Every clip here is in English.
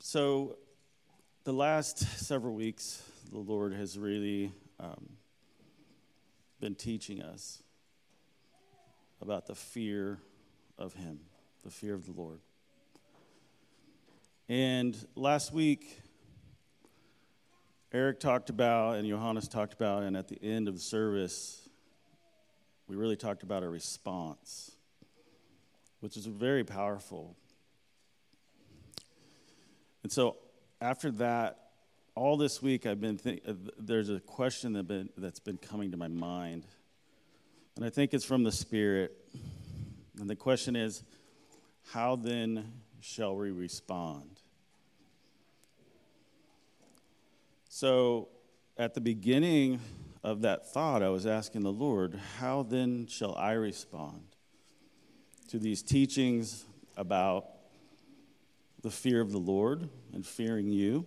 So, the last several weeks, the Lord has really um, been teaching us about the fear of Him, the fear of the Lord. And last week, Eric talked about, and Johannes talked about, and at the end of the service, we really talked about a response, which is very powerful. And so after that, all this week I've been think, uh, there's a question that been, that's been coming to my mind. And I think it's from the Spirit. And the question is, how then shall we respond? So at the beginning of that thought, I was asking the Lord, how then shall I respond to these teachings about the fear of the Lord and fearing you?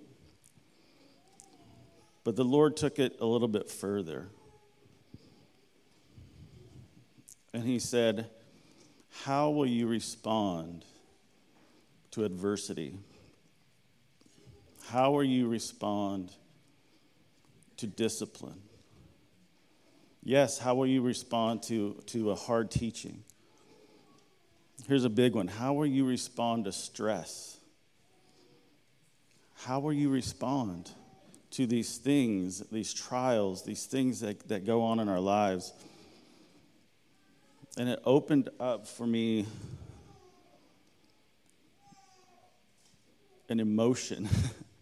But the Lord took it a little bit further. And He said, How will you respond to adversity? How will you respond to discipline? Yes, how will you respond to, to a hard teaching? Here's a big one. How will you respond to stress? How will you respond to these things, these trials, these things that, that go on in our lives? And it opened up for me an emotion,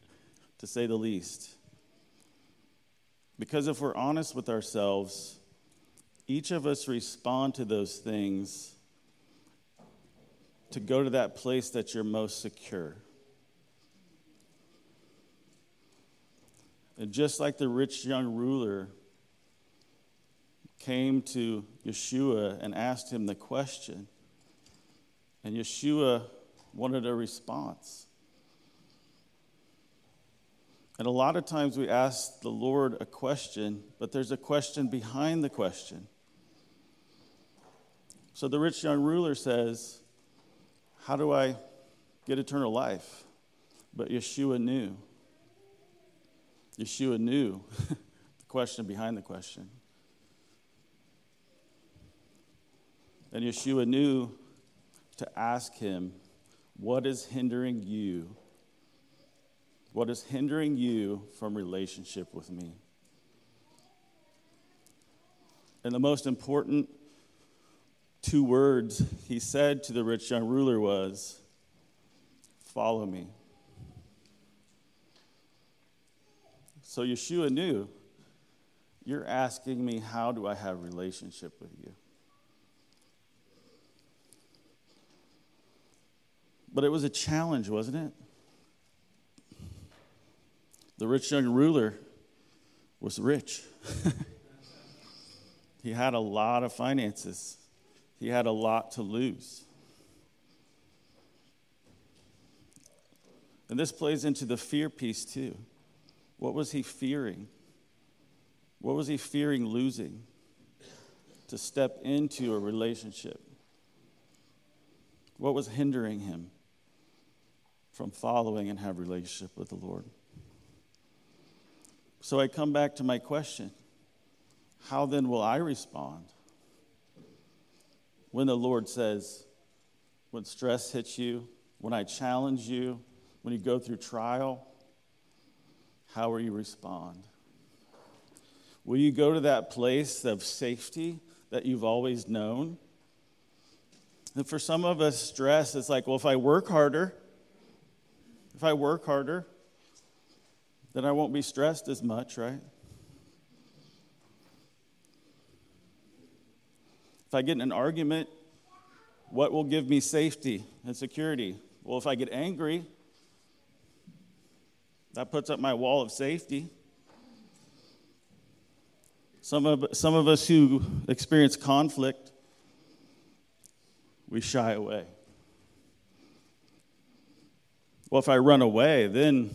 to say the least. Because if we're honest with ourselves, each of us respond to those things to go to that place that you're most secure. And just like the rich young ruler came to Yeshua and asked him the question, and Yeshua wanted a response. And a lot of times we ask the Lord a question, but there's a question behind the question. So the rich young ruler says, How do I get eternal life? But Yeshua knew. Yeshua knew the question behind the question. And Yeshua knew to ask him, What is hindering you what is hindering you from relationship with me? And the most important two words he said to the rich young ruler was, Follow me. So Yeshua knew, You're asking me, How do I have relationship with you? But it was a challenge, wasn't it? The rich young ruler was rich. he had a lot of finances, he had a lot to lose. And this plays into the fear piece too. What was he fearing? What was he fearing losing to step into a relationship? What was hindering him from following and have relationship with the Lord? So I come back to my question How then will I respond when the Lord says, when stress hits you, when I challenge you, when you go through trial? How will you respond? Will you go to that place of safety that you've always known? And for some of us, stress is like, well, if I work harder, if I work harder, then I won't be stressed as much, right? If I get in an argument, what will give me safety and security? Well, if I get angry, that puts up my wall of safety. Some of, some of us who experience conflict, we shy away. Well, if I run away, then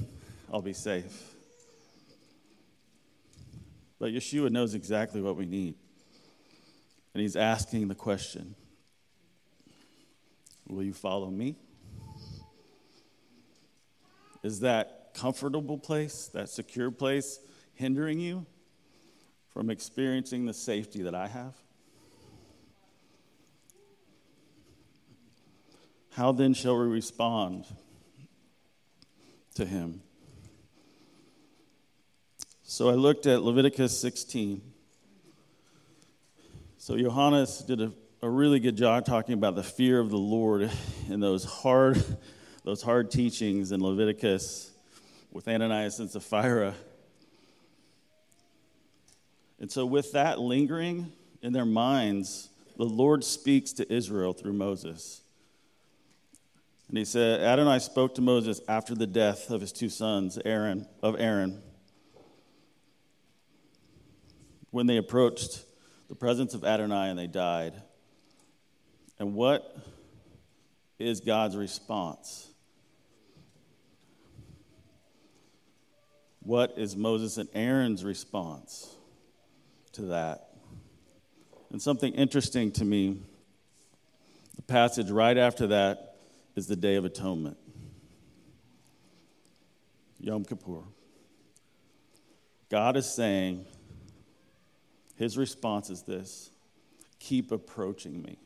I'll be safe. But Yeshua knows exactly what we need. And he's asking the question Will you follow me? Is that comfortable place, that secure place, hindering you from experiencing the safety that I have? How then shall we respond to him? So I looked at Leviticus 16. So Johannes did a, a really good job talking about the fear of the Lord and those hard, those hard teachings in Leviticus with Ananias and Sapphira. And so, with that lingering in their minds, the Lord speaks to Israel through Moses. And he said, Adonai spoke to Moses after the death of his two sons, Aaron, of Aaron. When they approached the presence of Adonai and they died. And what is God's response? What is Moses and Aaron's response to that? And something interesting to me, the passage right after that is the Day of Atonement, Yom Kippur. God is saying, his response is this keep approaching me.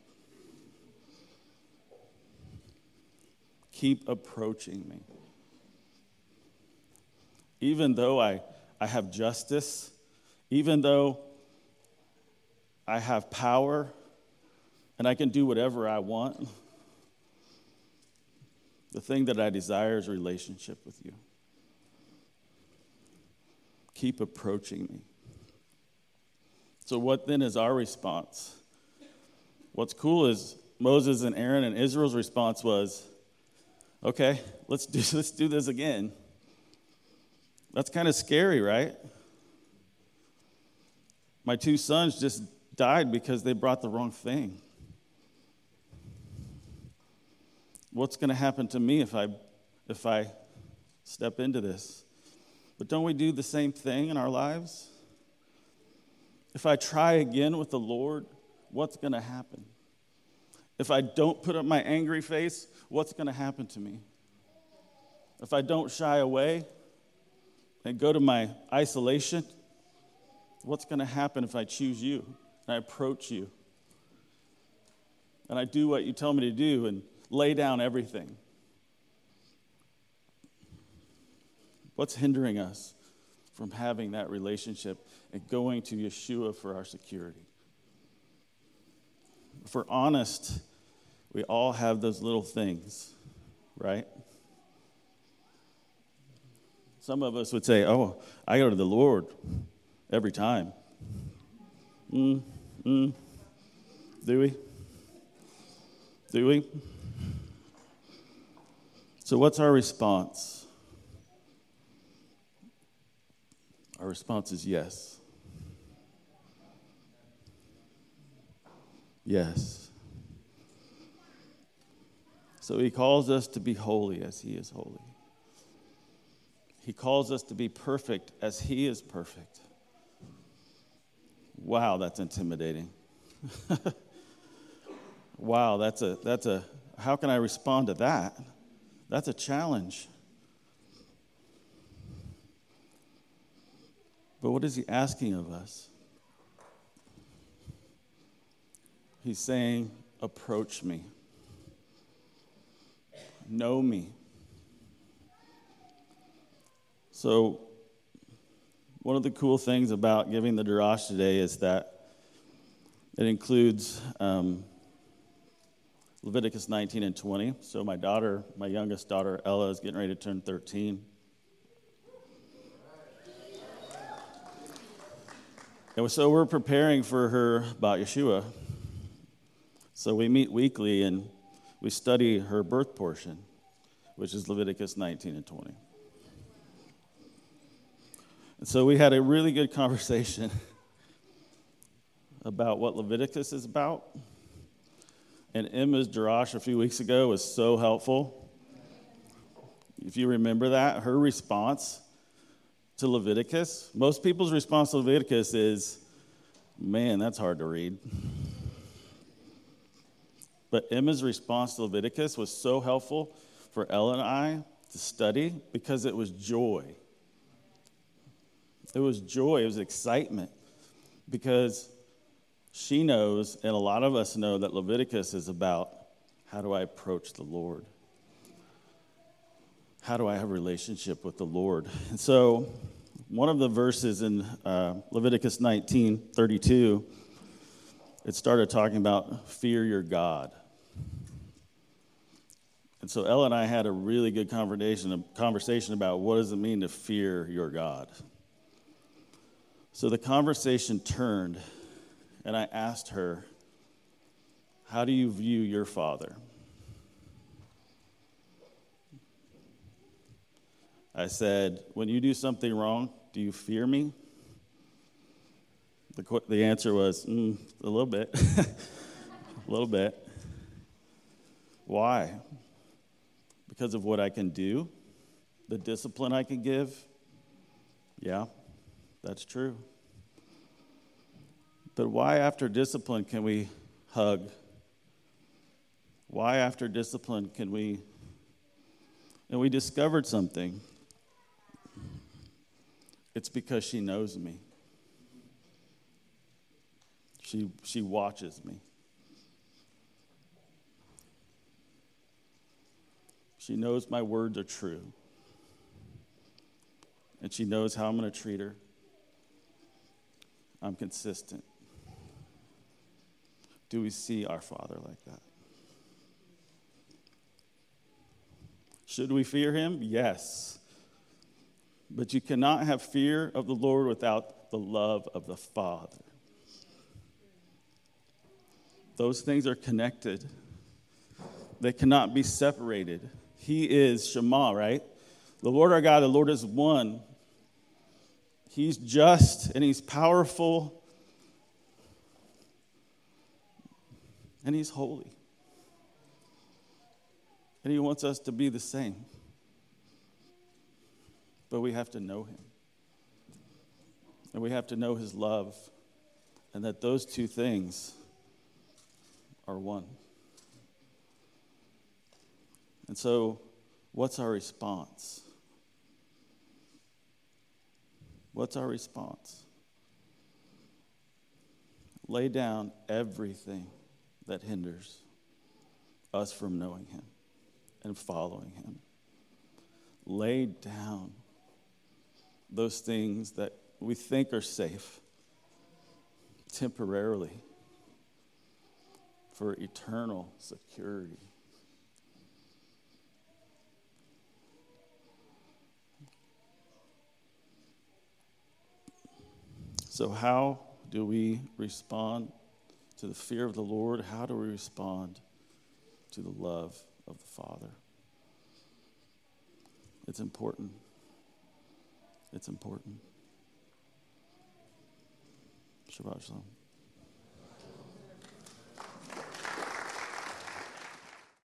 Keep approaching me. Even though I, I have justice, even though I have power and I can do whatever I want the thing that I desire is relationship with you. Keep approaching me. So, what then is our response? What's cool is Moses and Aaron and Israel's response was, okay, let's do, let's do this again. That's kind of scary, right? My two sons just died because they brought the wrong thing. what's going to happen to me if I, if I step into this? But don't we do the same thing in our lives? If I try again with the Lord, what's going to happen? If I don't put up my angry face, what's going to happen to me? If I don't shy away and go to my isolation, what's going to happen if I choose you and I approach you and I do what you tell me to do and lay down everything. What's hindering us from having that relationship and going to Yeshua for our security? If we're honest, we all have those little things, right? Some of us would say, Oh, I go to the Lord every time. Mm, mm. Do we? Do we? So, what's our response? Our response is yes. Yes. So, he calls us to be holy as he is holy. He calls us to be perfect as he is perfect. Wow, that's intimidating. wow, that's a, that's a, how can I respond to that? That's a challenge. But what is he asking of us? He's saying, Approach me, know me. So, one of the cool things about giving the D'rash today is that it includes um, Leviticus 19 and 20. So my daughter, my youngest daughter, Ella, is getting ready to turn 13. And so we're preparing for her about Yeshua. So we meet weekly and we study her birth portion, which is Leviticus 19 and 20. And so we had a really good conversation about what Leviticus is about and Emma's D'rash a few weeks ago was so helpful. If you remember that, her response to Leviticus, most people's response to Leviticus is, man, that's hard to read. But Emma's response to Leviticus was so helpful for Ella and I to study because it was joy. It was joy, it was excitement because she knows, and a lot of us know, that Leviticus is about how do I approach the Lord? How do I have a relationship with the Lord? And so, one of the verses in uh, Leviticus 19 32, it started talking about fear your God. And so Ella and I had a really good conversation, a conversation about what does it mean to fear your God. So the conversation turned, and I asked her, How do you view your father? I said, When you do something wrong, do you fear me? The, the answer was, mm, A little bit. a little bit. Why? Because of what I can do, the discipline I can give? Yeah, that's true. But why, after discipline, can we hug? Why, after discipline, can we? And we discovered something. It's because she knows me. She, she watches me. She knows my words are true. And she knows how I'm going to treat her. I'm consistent. Do we see our Father like that? Should we fear him? Yes. But you cannot have fear of the Lord without the love of the Father. Those things are connected, they cannot be separated. He is Shema, right? The Lord our God, the Lord is one. He's just and He's powerful and He's holy. And He wants us to be the same. But we have to know Him. And we have to know His love. And that those two things are one. And so, what's our response? What's our response? Lay down everything that hinders us from knowing Him and following Him. Lay down those things that we think are safe temporarily for eternal security. So, how do we respond to the fear of the Lord? How do we respond to the love of the Father? It's important. It's important. Shabbat Shalom.